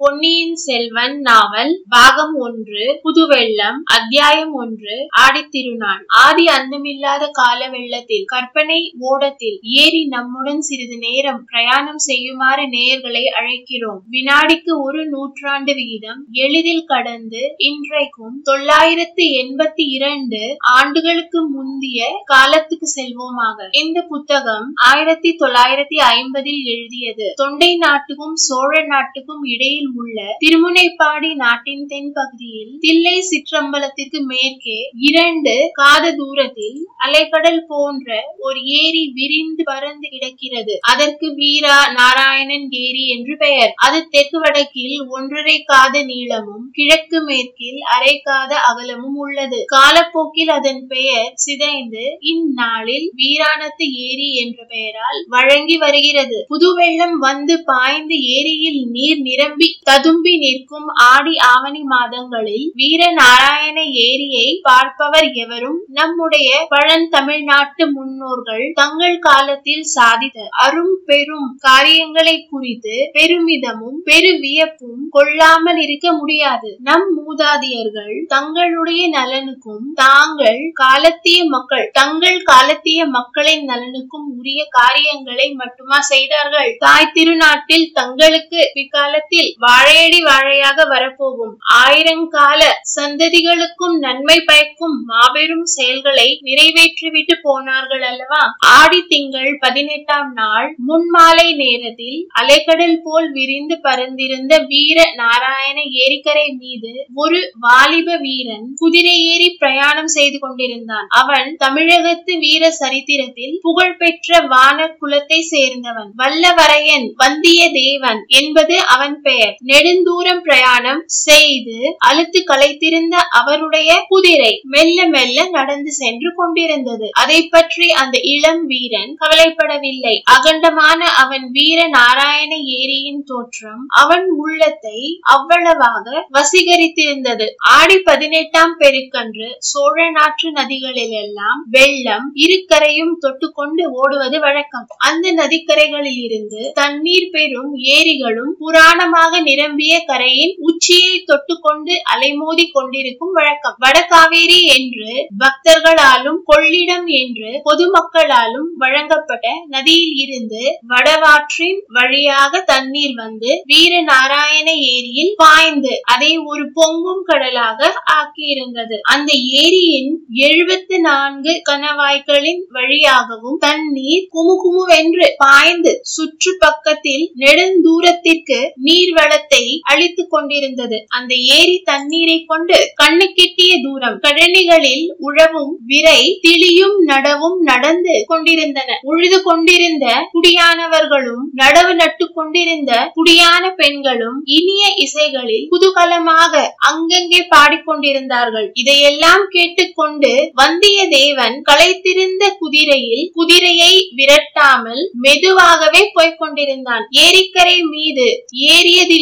பொன்னியின் செல்வன் நாவல் பாகம் ஒன்று புதுவெள்ளம் அத்தியாயம் ஒன்று ஆடித்திருநாள். ஆதி அந்தமில்லாத கால வெள்ளத்தில் கற்பனை ஓடத்தில் ஏறி நம்முடன் சிறிது நேரம் பிரயாணம் செய்யுமாறு நேயர்களை அழைக்கிறோம். வினாடிக்கு ஒரு நூற்றாண்டு விகிதம் எளிதில் கடந்து இன்றைக்கும் தொள்ளாயிரத்து எண்பத்தி இரண்டு ஆண்டுகளுக்கு முந்திய காலத்துக்கு செல்வோமாக. இந்த புத்தகம் ஆயிரத்தி தொள்ளாயிரத்தி ஐம்பதில் எழுதியது. தொண்டை நாட்டுக்கும் சோழ நாட்டுக்கும் இடையில் உள்ள திருமுனைப்பாடி நாட்டின் தென்பகுதியில் தில்லை சிற்றம்பலத்திற்கு மேற்கே இரண்டு காத தூரத்தில் அலைக்கடல் போன்ற ஒரு ஏரி விரிந்து பறந்து கிடக்கிறது. அதற்கு வீரா நாராயணன் ஏரி என்று பெயர். அது தெற்கு வடக்கில் ஒன்றரை காத நீளமும் கிழக்கு மேற்கில் அரை காத அகலமும் உள்ளது. காலப்போக்கில் அதன் பெயர் சிதைந்து இந்நாளில் வீராணத்து ஏரி என்ற பெயரால் வழங்கி வருகிறது. புதுவெள்ளம் வந்து பாய்ந்து ஏரியில் நீர் நிரம்பி ததும்பி நிற்கும் ஆடி ஆவணி மாதங்களில் வீர நாராயண ஏரியை பார்ப்பவர் எவரும்? நம்முடைய பழந்தமிழ்நாட்டு முன்னோர்கள் தங்கள் காலத்தில் சாதித்த அரும் பெரும் காரியங்களை குறித்து பெருமிதமும் பெருவியப்பும் கொள்ளாமல் இருக்க முடியாது. நம் மூதாதையர்கள் தங்களுடைய நலனுக்கும் தாங்கள் காலத்திய மக்கள் தங்கள் காலத்திய மக்களின் நலனுக்கும் உரிய காரியங்களை மட்டுமா செய்தார்கள்? தாய் திருநாட்டில் தங்களுக்கு பிற்காலத்தில் வாழையடி வாழையாக வரப்போகும். ஆயிரங்கால சந்ததிகளுக்கும் நன்மை பயக்கும் மாபெரும் செயல்களை நிறைவேற்றிவிட்டு போனார்கள் அல்லவா? ஆடி திங்கள் பதினெட்டாம் நாள் முன்மாலை நேரத்தில் அலைக்கடல் போல் விரிந்து பறந்திருந்த வீர நாராயண ஏரிக்கரை மீது ஒரு வாலிப வீரன் குதிரை ஏறி பிரயாணம் செய்து கொண்டிருந்தான். அவன் தமிழகத்து வீர சரித்திரத்தில் புகழ்பெற்ற வான குலத்தை சேர்ந்தவன். வல்லவரையன் வந்தியத்தேவன் என்பது அவன் பெயர். நெடுந்தூரம் பிரயாணம் செய்து அழுத்து களைத்திருந்த அவருடைய குதிரை மெல்ல மெல்ல நடந்து சென்று கொண்டிருந்தது. அதை பற்றி அந்த இளம் வீரன் கவலைப்படவில்லை. அகண்டமான அவன் வீர நாராயண ஏரியின் தோற்றம் அவன் உள்ளத்தை அவ்வளவாக வசீகரித்திருந்தது. ஆடி பதினெட்டாம் பெருக்கன்று சோழ நாற்று நதிகளிலெல்லாம் வெள்ளம் இருக்கரையும் தொட்டுக்கொண்டு ஓடுவது வழக்கம். அந்த நதிக்கரைகளில் இருந்து தண்ணீர் பெறும் ஏரிகளும் புராணமாக நிரம்பிய கரையின் உச்சியை தொட்டுக்கொண்டு அலைமோதி கொண்டிருக்கும் வழக்கம். வடகாவேரி என்று பக்தர்களாலும் கொள்ளிடம் என்று பொதுமக்களாலும் வழங்கப்பட்ட நதியில் இருந்து வடவாற்றின் வழியாக தண்ணீர் வந்து வீர நாராயண ஏரியில் பாய்ந்து அதை ஒரு பொங்கும் கடலாக ஆக்கியிருந்தது. அந்த ஏரியின் எழுபத்தி நான்கு கணவாய்களின் வழியாகவும் தண்ணீர் குமுகுமுவென்று பாய்ந்து சுற்று பக்கத்தில் நெடுந்தூரத்திற்கு நீர் வளத்தை அழித்துக் கொண்டிருந்தது. அந்த ஏரி தண்ணீரை கொண்டு கண்ணுக்கெட்டிய தூரம் கழனிகளில் உழவும் விரை திளியும் நடவும் நடந்து கொண்டிருந்தன. உழுது கொண்டிருந்த குடியானவர்களும் நடவு நட்டு கொண்டிருந்த குடியான பெண்களும் இனிய இசைகளில் குதூகலமாக அங்கங்கே பாடிக்கொண்டிருந்தார்கள் இதையெல்லாம் கேட்டுக்கொண்டு வந்தியத்தேவன் களைத்திருந்த குதிரையில் குதிரையை விரட்டாமல் மெதுவாகவே போய்க் கொண்டிருந்தான். ஏரிக்கரை மீது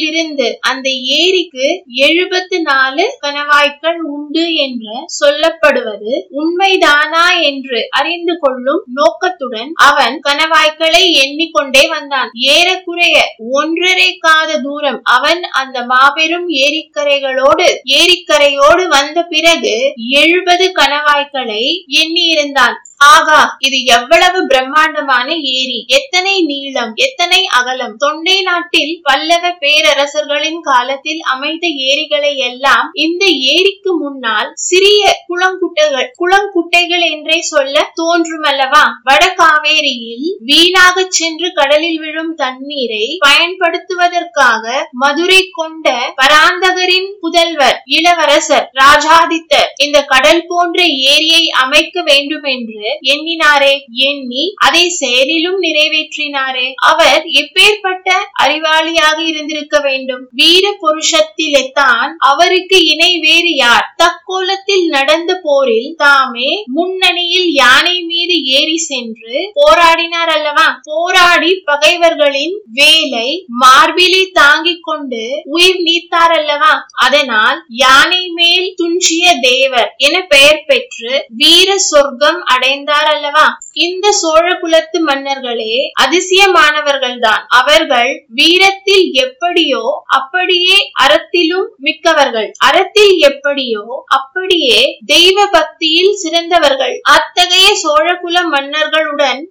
இருந்து அந்த ஏரிக்கு எழுபத்து நாலு கணவாய்கள் உண்டு என்று சொல்லப்படுவது உண்மைதானா என்று அறிந்து கொள்ளும் நோக்கத்துடன் அவன் கணவாய்களை எண்ணிக்கொண்டே வந்தான். ஏறக்குறைய ஒன்றரை காத தூரம் அவன் அந்த மாபெரும் ஏரிக்கரைகளோடு ஏரிக்கரையோடு வந்த பிறகு எழுபது கணவாய்களை எண்ணியிருந்தான். ஆகா இது எவ்வளவு பிரம்மாண்டமான ஏரி. எத்தனை நீளம் எத்தனை அகலம். தொண்டை நாட்டில் பல்லவ பேரரசர்களின் காலத்தில் அமைந்த ஏரிகளை எல்லாம் இந்த ஏரிக்கு முன்னால் சிறிய குளங்குட்டைகள் குளங்குட்டைகள் என்றே சொல்ல தோன்றுமல்லவா? வட காவேரியில் வீணாக சென்று கடலில் விழும் தண்ணீரை பயன்படுத்துவதற்காக மதுரை கொண்ட பராந்தகரின் புதல்வர் இளவரசர் ராஜாதித்தர் இந்த கடல் போன்ற ஏரியை அமைக்க வேண்டும் என்று எண்ணினாரே எண்ணி அதை செயலிலும் நிறைவேற்றினாரே. அவர் எப்பேற்பட்ட அறிவாளியாக இருந்திருக்க வேண்டும். வீர புருஷத்திலே தான் அவருக்கு இணை வேறு யார்? தக்கோலத்தில் நடந்த போரில் தாமே முன்னணியில் யானை மீது ஏறி சென்று போராடினார் அல்லவா? போராடி பகைவர்களின் வேலை மார்பிலே தாங்கிக் கொண்டு உயிர் நீத்தார் அல்லவா? அதனால் யானை மேல் துஞ்சிய தேவர் என பெயர் பெற்று வீர சொர்க்கம் அடைந்தார் அல்லவா? இந்த சோழ குலத்து மன்னர்களே அதிசயமானவர்கள்தான். அவர்கள் வீரத்தில் எப்படியோ அப்படியே அறத்திலும் மிக்கவர்கள். அறத்தில் எப்படியோ அப்படியே தெய்வ பக்தியில் சிறந்தவர்கள். அத்தகைய சோழகுல மன்னர்களுடன்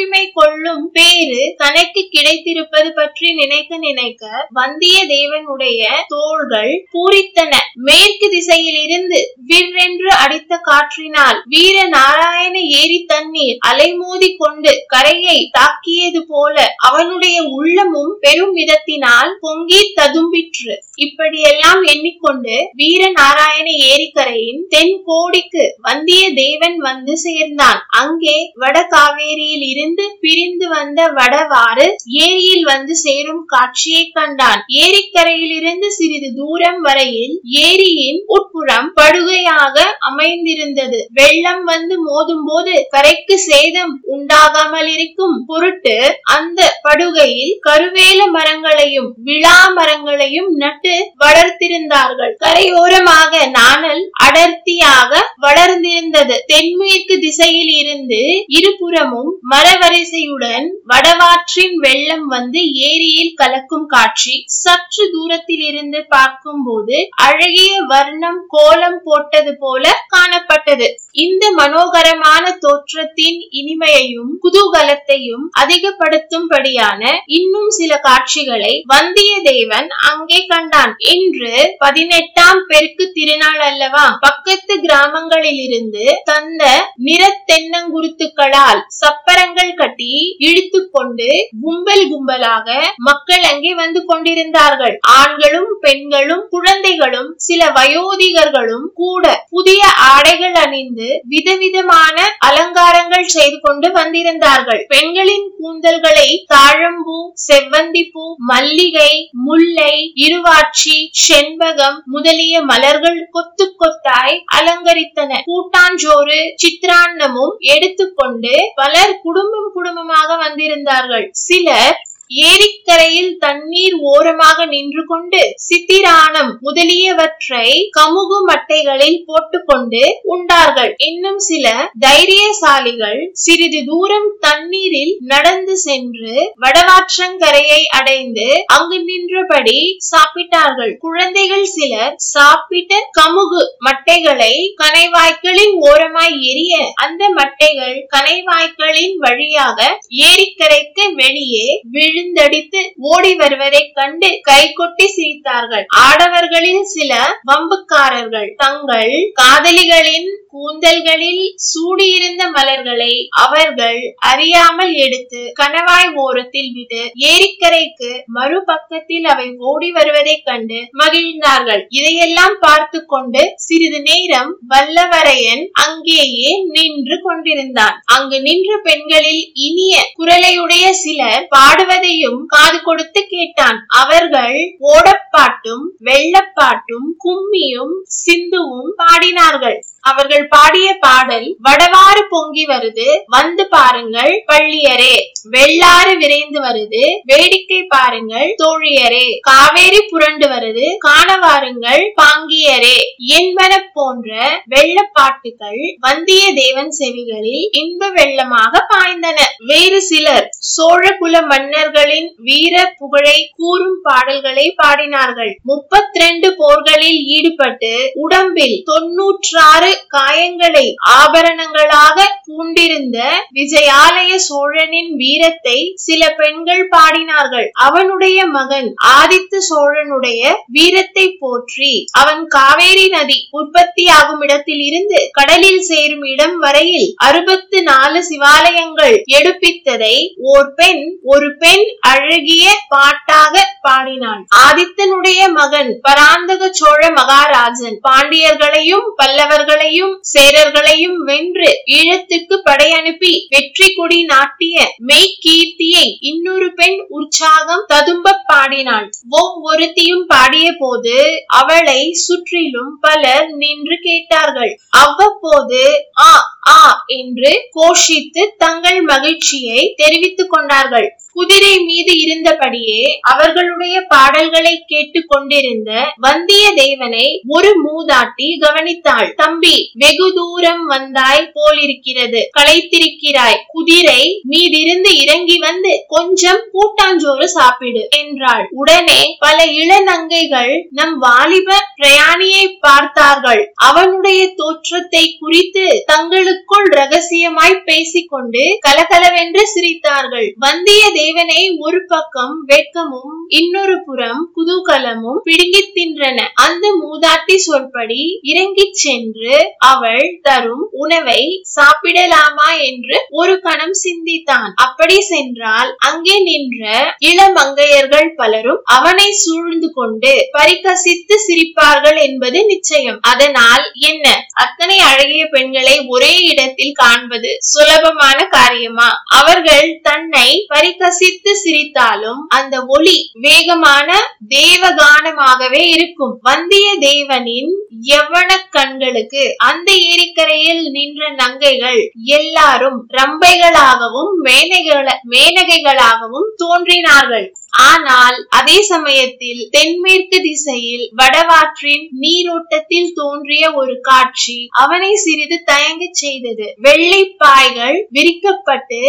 நட்புரிமை கொள்ளும் பேரு தனக்கு கிடைத்திருப்பது பற்றி நினைக்க நினைக்க வந்தியத்தேவனுடைய தோள்கள் பூரித்தன. மேற்கு திசையில் இருந்து விற்றென்று அடித்த காற்றினால் வீர நாராயண ஏரி தண்ணீர் அலைமோதி கொண்டு கரையை தாக்கியது போல அவனுடைய உள்ளமும் பெரும் விதத்தினால் பொங்கி ததும்பிற்று. இப்படியெல்லாம் எண்ணிக்கொண்டு வீர நாராயண ஏரிக்கரையின் தென் கோடிக்கு வந்தியத்தேவன் வந்து சேர்ந்தான். அங்கே வட காவேரியில் இருந்து இருந்து பிரிந்து வந்த வடவாறு ஏரியில் வந்து சேரும் காட்சியை கண்டான். ஏரிக்கரையிலிருந்து சிறிது தூரம் வரையில் ஏரியின் உட்புறம் படுகையாக அமைந்திருந்தது. வெள்ளம் வந்து மோதும் போது கரைக்கு சேதம் உண்டாகாமல் இருக்கும் பொருட்டு அந்த படுகையில் கருவேல மரங்களையும் விழா மரங்களையும் நட்டு வளர்த்திருந்தார்கள். கரையோரமாக நாணல் அடர்த்தியாக வளர்ந்திருந்தது. தென்மேற்கு திசையில் இருந்து இருபுறமும் மர தரவரிசையுடன் வடவாற்றின் வெள்ளம் வந்து ஏரியில் கலக்கும் காட்சி சற்று தூரத்தில் இருந்து பார்க்கும் போது அழகிய வர்ணம் கோலம் போட்டது போல காணப்பட்டது. இந்த மனோகரமான தோற்றத்தின் இனிமையையும் குதூகலத்தையும் அதிகப்படுத்தும்படியான இன்னும் சில காட்சிகளை வந்தியத்தேவன் அங்கே கண்டான். இன்று பதினெட்டாம் பெருக்கு திருநாள் அல்லவா? பக்கத்து கிராமங்களில் இருந்து தந்த நிற தென்னங்குருத்துக்களால் கயிறுகள் கட்டி இழுத்து கொண்டு கும்பல் கும்பலாக மக்கள் அங்கே வந்து கொண்டிருந்தார்கள். ஆண்களும் பெண்களும் குழந்தைகளும் சில வயோதிகர்களும் கூட புதிய ஆடைகள் அணிந்து விதவிதமான அலங்காரங்கள் செய்து கொண்டு வந்திருந்தார்கள். பெண்களின் கூந்தல்களை தாழம்பூ செவ்வந்திப்பூ மல்லிகை முல்லை இருவாட்சி செண்பகம் முதலிய மலர்கள் கொத்து கொத்தாய் அலங்கரித்தன. கூட்டாஞ்சோறு சித்திராண்ணமும் எடுத்துக்கொண்டு பலர் குடும்பம் குடும்பமாக வந்திருந்தார்கள். சிலர் ஏரிக்கரையில் தண்ணீர் ஓரமாக நின்று கொண்டு சித்திரானம் முதலியவற்றை கமுகு மட்டைகளில் போட்டுக்கொண்டு உண்டார்கள். இன்னும் சில தைரியசாலிகள் சிறிது தூரம் தண்ணீரில் நடந்து சென்று வடவாற்றங்கரையை அடைந்து அங்கு நின்றபடி சாப்பிட்டார்கள். குழந்தைகள் சிலர் சாப்பிட்ட கமுகு மட்டைகளை கனைவாய்க்களின் ஓரமாய் எரிய அந்த மட்டைகள் கனைவாய்க்களின் வழியாக ஏரிக்கரைக்கு வெளியே விழு விழுந்தடித்து ஓடி வருவதை கண்டு கைகொட்டி சிரித்தார்கள். ஆடவர்களில் சில வம்புக்காரர்கள் தங்கள் காதலிகளின் கூந்தல்களில் சூடியிருந்த மலர்களை அவர்கள் அறியாமல் எடுத்து கணவாய் ஓரத்தில் விட்டு ஏரிக்கரைக்கு மறுபக்கத்தில் அவை ஓடி வருவதை கண்டு மகிழ்ந்தார்கள். இதையெல்லாம் பார்த்து கொண்டு சிறிது நேரம் வல்லவரையன் அங்கேயே நின்று கொண்டிருந்தான். அங்கு நின்ற பெண்களில் இனிய குரலையுடைய சிலர் பாடுவதை அனைத்தையும் காது கொடுத்து கேட்டான். அவர்கள் ஓடப்பாட்டும் வெள்ளப்பாட்டும் கும்மியும் சிந்துவும் பாடினார்கள். அவர்கள் பாடிய பாடல் வடவாறு பொங்கி வருது வந்து பாருங்கள் பள்ளியரே. வெள்ளாறு விரைந்து வருது வேடிக்கை பாருங்கள் தோழியரே. காவேரி புரண்டு வருது காண வாருங்கள் பாங்கியரே. என்பன போன்ற வெள்ளப்பாட்டுகள் வந்தியத்தேவன் செவிகளில் இன்ப வெள்ளமாக பாய்ந்தன. வேறு சிலர் சோழ குல மன்னர்களின் வீர புகழை கூறும் பாடல்களை பாடினார்கள். முப்பத்தி ரெண்டு போர்களில் ஈடுபட்டு உடம்பில் தொன்னூற்றாறு காயங்களை ஆபரணங்களாக பூண்டிருந்த விஜயாலய சோழனின் வீரத்தை சில பெண்கள் பாடினார்கள். அவனுடைய மகன் ஆதித்த சோழனுடைய வீரத்தை போற்றி அவன் காவேரி நதி உற்பத்தியாகும் இடத்தில் இருந்து கடலில் சேரும் இடம் வரையில் அறுபத்து நாலு சிவாலயங்கள் எடுப்பித்ததை ஓர் பெண் ஒரு பெண் அழகிய பாட்டாக பாடினான். ஆதித்தனுடைய மகன் பராந்தக சோழ மகாராஜன். பாண்டியர்களையும் பல்லவர்கள் சேரர்களையும் வென்று ஈழத்துக்கு படையனுப்பி வெற்றி கொடி நாட்டிய மெய் கீர்த்தியை இன்னொரு பெண் உற்சாகம் ததும்ப பாடினாள். ஒவ்வொருத்தியும் பாடிய போது அவளை சுற்றிலும் பலர் நின்று கேட்டார்கள். அவ்வப்போது ஆ ஆ என்று கோஷித்து தங்கள் மகிழ்ச்சியை தெரிவித்துக் கொண்டார்கள். குதிரை மீது இருந்தபடியே அவர்களுடைய பாடல்களை கேட்டு கொண்டிருந்த வந்தியத்தேவனை ஒரு மூதாட்டி கவனித்தாள். தம்பி வெகு தூரம் வந்தாய் போலிருக்கிறது. களைத்திருக்கிறாய். குதிரை மீதிருந்து இறங்கி வந்து கொஞ்சம் கூட்டாஞ்சோறு சாப்பிடு என்றாள். உடனே பல இளநங்கைகள் நம் வாலிப பிரயாணியை பார்த்தார்கள். அவனுடைய தோற்றத்தை குறித்து தங்களுக்குள் ரகசியமாய் பேசிக்கொண்டு கலகலவென்று சிரித்தார்கள். வந்திய தேவனை ஒரு பக்கம் வெட்கமும் இன்னொரு புறம் குதூகலமும் பிடுங்கி தின்றன. அந்த மூதாட்டி சொற்படி இறங்கி சென்று அவள் தரும் உணவை சாப்பிடலாமா என்று ஒரு கணம் சிந்தித்தான். அப்படி சென்றால் அங்கே நின்ற இளமங்கையர்கள் பலரும் அவனை சூழ்ந்து கொண்டு பரிகசித்து சிரிப்பார்கள் என்பது நிச்சயம். அதனால் என்ன? அத்தனை அழகிய பெண்களை ஒரே இடத்தில் காண்பது சுலபமான காரியமா? அவர்கள் தன்னை பரிகசித்து சிரித்தாலும் அந்த ஒளி வேகமான தேவகானமாகவே இருக்கும். வந்திய தேவனின் யவன கண்களுக்கு அந்த ஏரிக்கரையில் நின்ற நங்கைகள் எல்லாரும் ரம்பைகளாகவும் மேனகைகளாகவும் தோன்றினார்கள். ஆனால் அதே சமயத்தில் தென்மேற்கு திசையில் வடவாற்றின் நீரோட்டத்தில் தோன்றிய ஒரு காட்சி அவனை சிறிது தயங்க செய்தது. வெள்ளை பாய்கள் விரிக்கப்பட்டு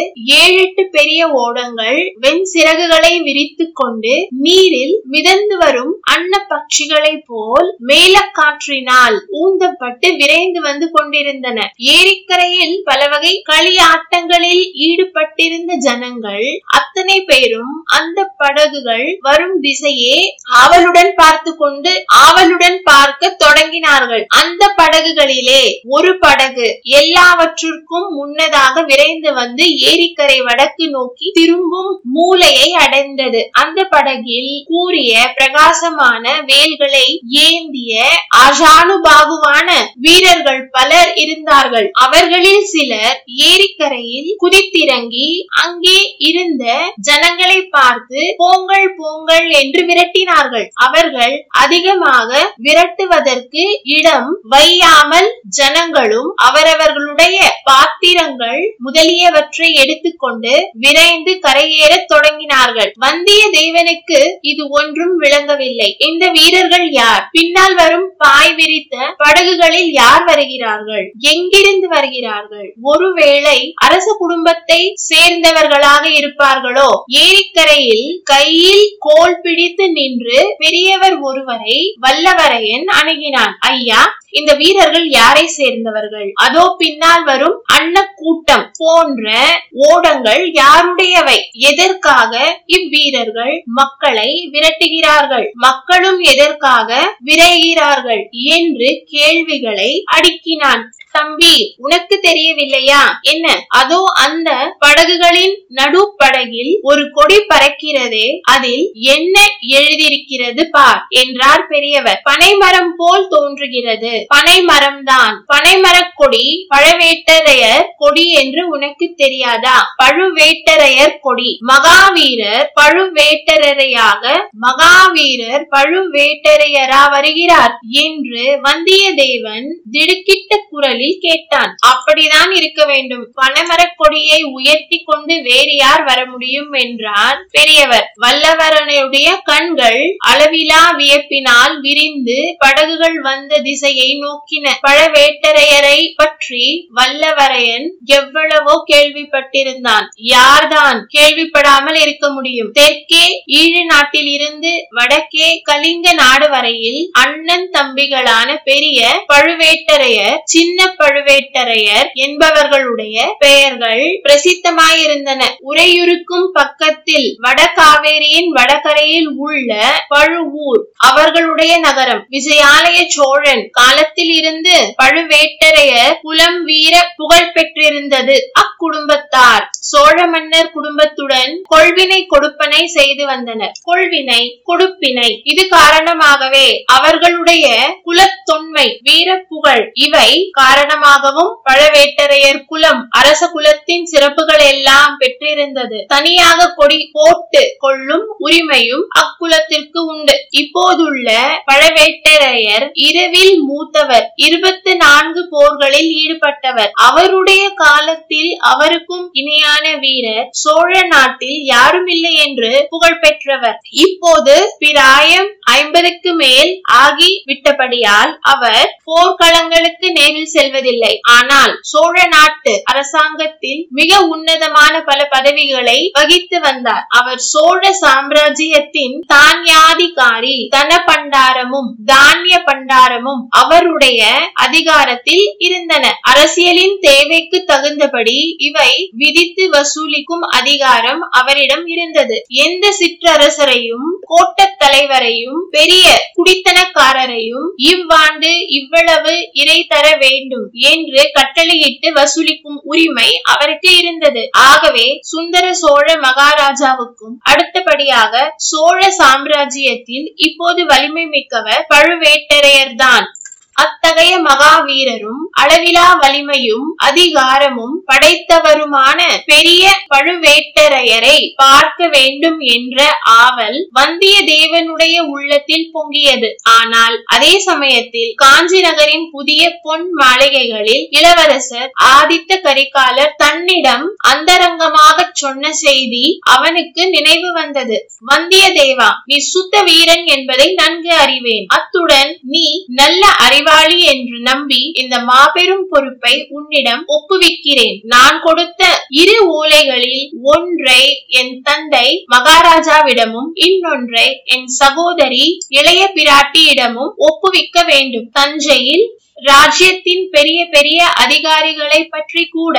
ஏழெட்டு பெரிய ஓடங்கள் வெண் சிறகுகளை விரித்து கொண்டு நீரில் மிதந்து வரும் அன்ன பட்சிகளை போல் மேலக்காற்றினால் ஊந்தப்பட்டு விரைந்து வந்து கொண்டிருந்தன. ஏரிக்கரையில் பல வகை களியாட்டங்களில் ஈடுபட்டிருந்த ஜனங்கள் அத்தனை பேரும் அந்த படகுகள் வரும் திசையே ஆவலுடன் பார்த்து கொண்டு ஆவலுடன் பார்க்க தொடங்கினார்கள். அந்த படகுகளிலே ஒரு படகு எல்லாவற்றிற்கும் முன்னதாக விரைந்து வந்து ஏரிக்கரை வடக்கு நோக்கி திரும்பும் மூலையை அடைந்தது. அந்த படகில் கூறிய பிரகாசமான வேல்களை ஏந்திய அஜானுபாகுவான வீரர்கள் பலர் இருந்தார்கள். அவர்களில் சிலர் ஏரிக்கரையில் குதித்திறங்கி அங்கே இருந்த ஜனங்களை பார்த்து போங்கள் போங்கள் என்று விரட்டினார்கள். அவர்கள் அதிகமாக விரட்டுவதற்கு இடம் வையாமல் ஜனங்களும் அவரவர்களுடைய பாத்திரங்கள் முதலியவற்றை எடுத்துக்கொண்டு விரைந்து கரையேற தொடங்கினார்கள். வந்தியத்தேவனுக்கு இது ஒன்றும் விளங்கவில்லை. இந்த வீரர்கள் யார்? பின்னால் வரும் பாய் விரித்த படகுகளில் யார் வருகிறார்கள்? எங்கிருந்து வருகிறார்கள்? ஒருவேளை அரச குடும்பத்தை சேர்ந்தவர்களாக இருப்பார்களோ? ஏரிக்கரையில் கையில் கோல் பிடித்து நின்று பெரியவர் ஒருவரை வல்லவரையன் அணுகினான். ஐயா இந்த வீரர்கள் யாரை சேர்ந்தவர்கள்? அதோ பின்னால் வரும் அன்ன கூட்டம் போன்ற ஓடங்கள் யாருடையவை? எதற்காக இவ்வீரர்கள் மக்களை விரட்டுகிறார்கள்? மக்களும் எதற்காக விரைகிறார்கள் என்று கேள்விகளை அடுக்கினான். தம்பி உனக்கு தெரியவில்லையா? என்ன? அதோ அந்த படகுகளின் நடுப்படகில் ஒரு கொடி பறக்கிறதே அதில் என்ன எழுதியிருக்கிறது பார்? என்றார் பெரியவர். பனைமரம் போல் தோன்றுகிறது. பனைமரம் தான் பனைமரக் கொடி பழவேட்டரையர் கொடி என்று உனக்கு தெரியாதா? பழுவேட்டரையர் கொடி. மகாவீரர் பழுவேட்டரையாக மகாவீரர் பழுவேட்டரையரா வருகிறார் என்று வந்தியத்தேவன் திடுக்கிட்ட குரலில் கேட்டான். அப்படிதான் இருக்க வேண்டும். பனைமரக் கொடியை உயர்த்தி கொண்டு வேறு யார் வர முடியும் என்றார் பெரியவர். வல்லவரனுடைய கண்கள் அளவிலா வியப்பினால் விரிந்து படகுகள் வந்த திசையை நோக்கின பழவேட்டரையரை பற்றி வல்லவரையன் எவ்வளவோ கேள்விப்பட்டிருந்தான். யார்தான் கேள்விப்படாமல் இருக்க முடியும்? தெற்கே ஈழ நாட்டில் இருந்து வடக்கே கலிங்க நாடு வரையில் அண்ணன் தம்பிகளான பெரிய பழுவேட்டரையர் சின்ன பழுவேட்டரையர் என்பவர்களுடைய பெயர்கள் பிரசித்தமாயிருந்தன. உரையுருக்கும் பக்கத்தில் வடகாவேரியின் வடகரையில் உள்ள பழுவூர் அவர்களுடைய நகரம். விஜயாலய சோழன் காலத்தில் இருந்து பழுவேட்டரையர் குலம் வீர புகழ் பெற்றிருந்தது. அக்குடும்பத்தார் சோழ மன்னர் குடும்பத்துடன் கொள்வினை கொடுப்பனை செய்து வந்தனர். கொள்வினை கொடுப்பினை இது காரணமாகவே அவர்களுடைய குலத்தொன்மை வீர புகழ் இவை காரணமாகவும் பழவேட்டரையர் குலம் அரச குலத்தின் சிறப்புகள் எல்லாம் பெற்றிருந்தது. தனியாக கொடி போட்டு கொள்ளும் உரிமையும் அக்குலத்திற்கு உண்டு. இப்போதுள்ள பழவேட்டரையர் இரவில் மூத்த மூத்தவர். இருபத்தி நான்கு போர்களில் ஈடுபட்டவர். அவருடைய காலத்தில் அவருக்கும் இணையான வீரர். சோழ நாட்டில் யாரும் இல்லை என்று புகழ் பெற்றவர். இப்போது பிராயம் ஐம்பதுக்கு மேல் ஆகி விட்டபடியால் அவர் போர்க்களங்களுக்கு நேரில் செல்வதில்லை. ஆனால் சோழ நாட்டு அரசாங்கத்தில் மிக உன்னதமான பல பதவிகளை வகித்து வந்தார். அவர் சோழ சாம்ராஜ்யத்தின் தானியாதிகாரி தன பண்டாரமும் தானிய பண்டாரமும் அவர் அவருடைய அதிகாரத்தில் இருந்தன. அரசியலின் தேவைக்கு தகுந்தபடி இவை விதித்து வசூலிக்கும் அதிகாரம் அவரிடம் இருந்தது. எந்த சிற்றரசரையும் கோட்ட தலைவரையும் பெரிய குடித்தனக்காரரையும் இவ்வாண்டு இவ்வளவு இறை தர வேண்டும் என்று கட்டளையிட்டு வசூலிக்கும் உரிமை அவருக்கு இருந்தது. ஆகவே சுந்தர சோழ மகாராஜாவுக்கும் அடுத்தபடியாக சோழ சாம்ராஜ்யத்தில் இப்போது வலிமை மிக்கவர் பழுவேட்டரையர்தான். அத்தகைய மகாவீரரும் அளவிலா வலிமையும் அதிகாரமும் படைத்தவருமான பெரிய பழுவேட்டரையரை பார்க்க வேண்டும் என்ற ஆவல் வந்தியத்தேவனுடைய உள்ளத்தில் பொங்கியது. ஆனால் அதே சமயத்தில் காஞ்சி நகரின் புதிய பொன் மாளிகைகளில் இளவரசர் ஆதித்த கரிகாலர் தன்னிடம் அந்தரங்கமாக சொன்ன செய்தி அவனுக்கு நினைவு வந்தது. வந்தியத்தேவா நீ சுத்த வீரன் என்பதை நன்கு அறிவேன். அத்துடன் நீ நல்ல அறிவாளி என்று நம்பி இந்த மாபெரும் பொறுப்பை உன்னிடம் ஒப்புவிக்கிறேன். நான் கொடுத்த இரு ஓலைகளில் ஒன்றை என் தந்தை மகாராஜாவிடமும் இன்னொன்றை என் சகோதரி இளைய பிராட்டியிடமும் ஒப்புவிக்க வேண்டும். தஞ்சையில் ராஜ்யத்தின் பெரிய பெரிய அதிகாரிகளை பற்றி கூட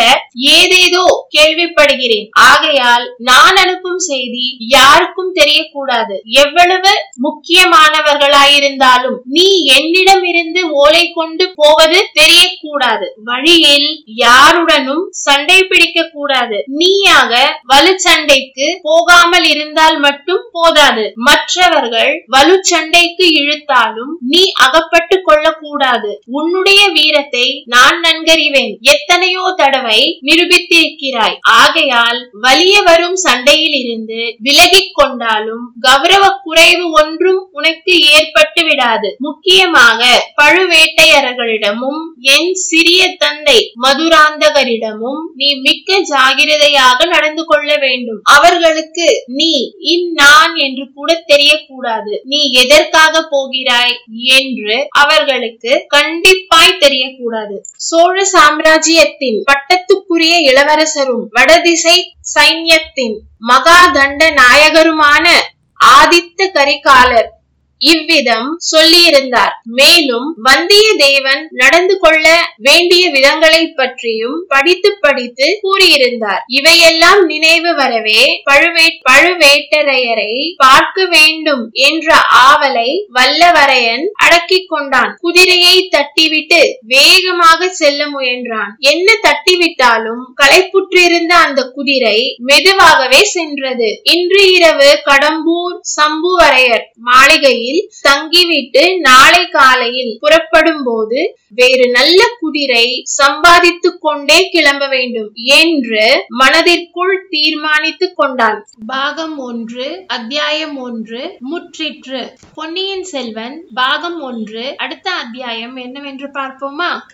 ஏதேதோ கேள்விப்படுகிறேன். ஆகையால் நான் அனுப்பும் செய்தி யாருக்கும் தெரியக்கூடாது. எவ்வளவு முக்கியமானவர்களாயிருந்தாலும் நீ என்னிடம் இருந்து ஓலை கொண்டு போவது தெரியக்கூடாது. வழியில் யாருடனும் சண்டை பிடிக்க கூடாது. நீயாக வலு சண்டைக்கு போகாமல் இருந்தால் மட்டும் போதாது. மற்றவர்கள் வலு சண்டைக்கு இழுத்தாலும் நீ அகப்பட்டு கொள்ளக்கூடாது. உன்னுடைய வீரத்தை நான் நன்கறிவேன். எத்தனையோ தடவை நிரூபித்திருக்கிறாய். ஆகையால் வலிய வரும் சண்டையில் இருந்து விலகிக் கொண்டாலும் கௌரவ குறைவு ஒன்றும் உனக்கு ஏற்பட்டு விடாது. முக்கியமாக பழுவேட்டையர்களிடமும் என் சிறிய தந்தை மதுராந்தகரிடமும் நீ மிக்க ஜாகிரதையாக நடந்து கொள்ள வேண்டும். அவர்களுக்கு நீ இந்நான் என்று கூட தெரியக்கூடாது. நீ எதற்காக போகிறாய்? என்று அவர்களுக்கு கண்டிப்பாக கண்டிப்பாய் தெரியக்கூடாது. சோழ சாம்ராஜ்யத்தின் பட்டத்துக்குரிய இளவரசரும் வடதிசை சைன்யத்தின் மகாதண்ட நாயகருமான ஆதித்த கரிகாலர் இவ்விதம் சொல்லியிருந்தார். மேலும் வந்தியத்தேவன் நடந்து கொள்ள வேண்டிய விதங்களை பற்றியும் படித்து படித்து கூறியிருந்தார். இவையெல்லாம் நினைவு வரவே பழுவே பழுவேட்டரையரை பார்க்க வேண்டும் என்ற ஆவலை வல்லவரையன் அடக்கிக் கொண்டான். குதிரையை தட்டிவிட்டு வேகமாக செல்ல முயன்றான். என்ன தட்டிவிட்டாலும் களைப்புற்றிருந்த அந்த குதிரை மெதுவாகவே சென்றது. இன்று இரவு கடம்பூர் சம்புவரையர் மாளிகையில் தங்கிவிட்டு நாளை காலையில் புறப்படும் போது வேறு நல்ல குதிரை சம்பாதித்துக் கொண்டே கிளம்ப வேண்டும் என்று மனதிற்குள் தீர்மானித்துக் கொண்டான். பாகம் ஒன்று அத்தியாயம் ஒன்று முற்றிற்று. பொன்னியின் செல்வன் பாகம் ஒன்று அடுத்த அத்தியாயம் என்னவென்று பார்ப்போமா?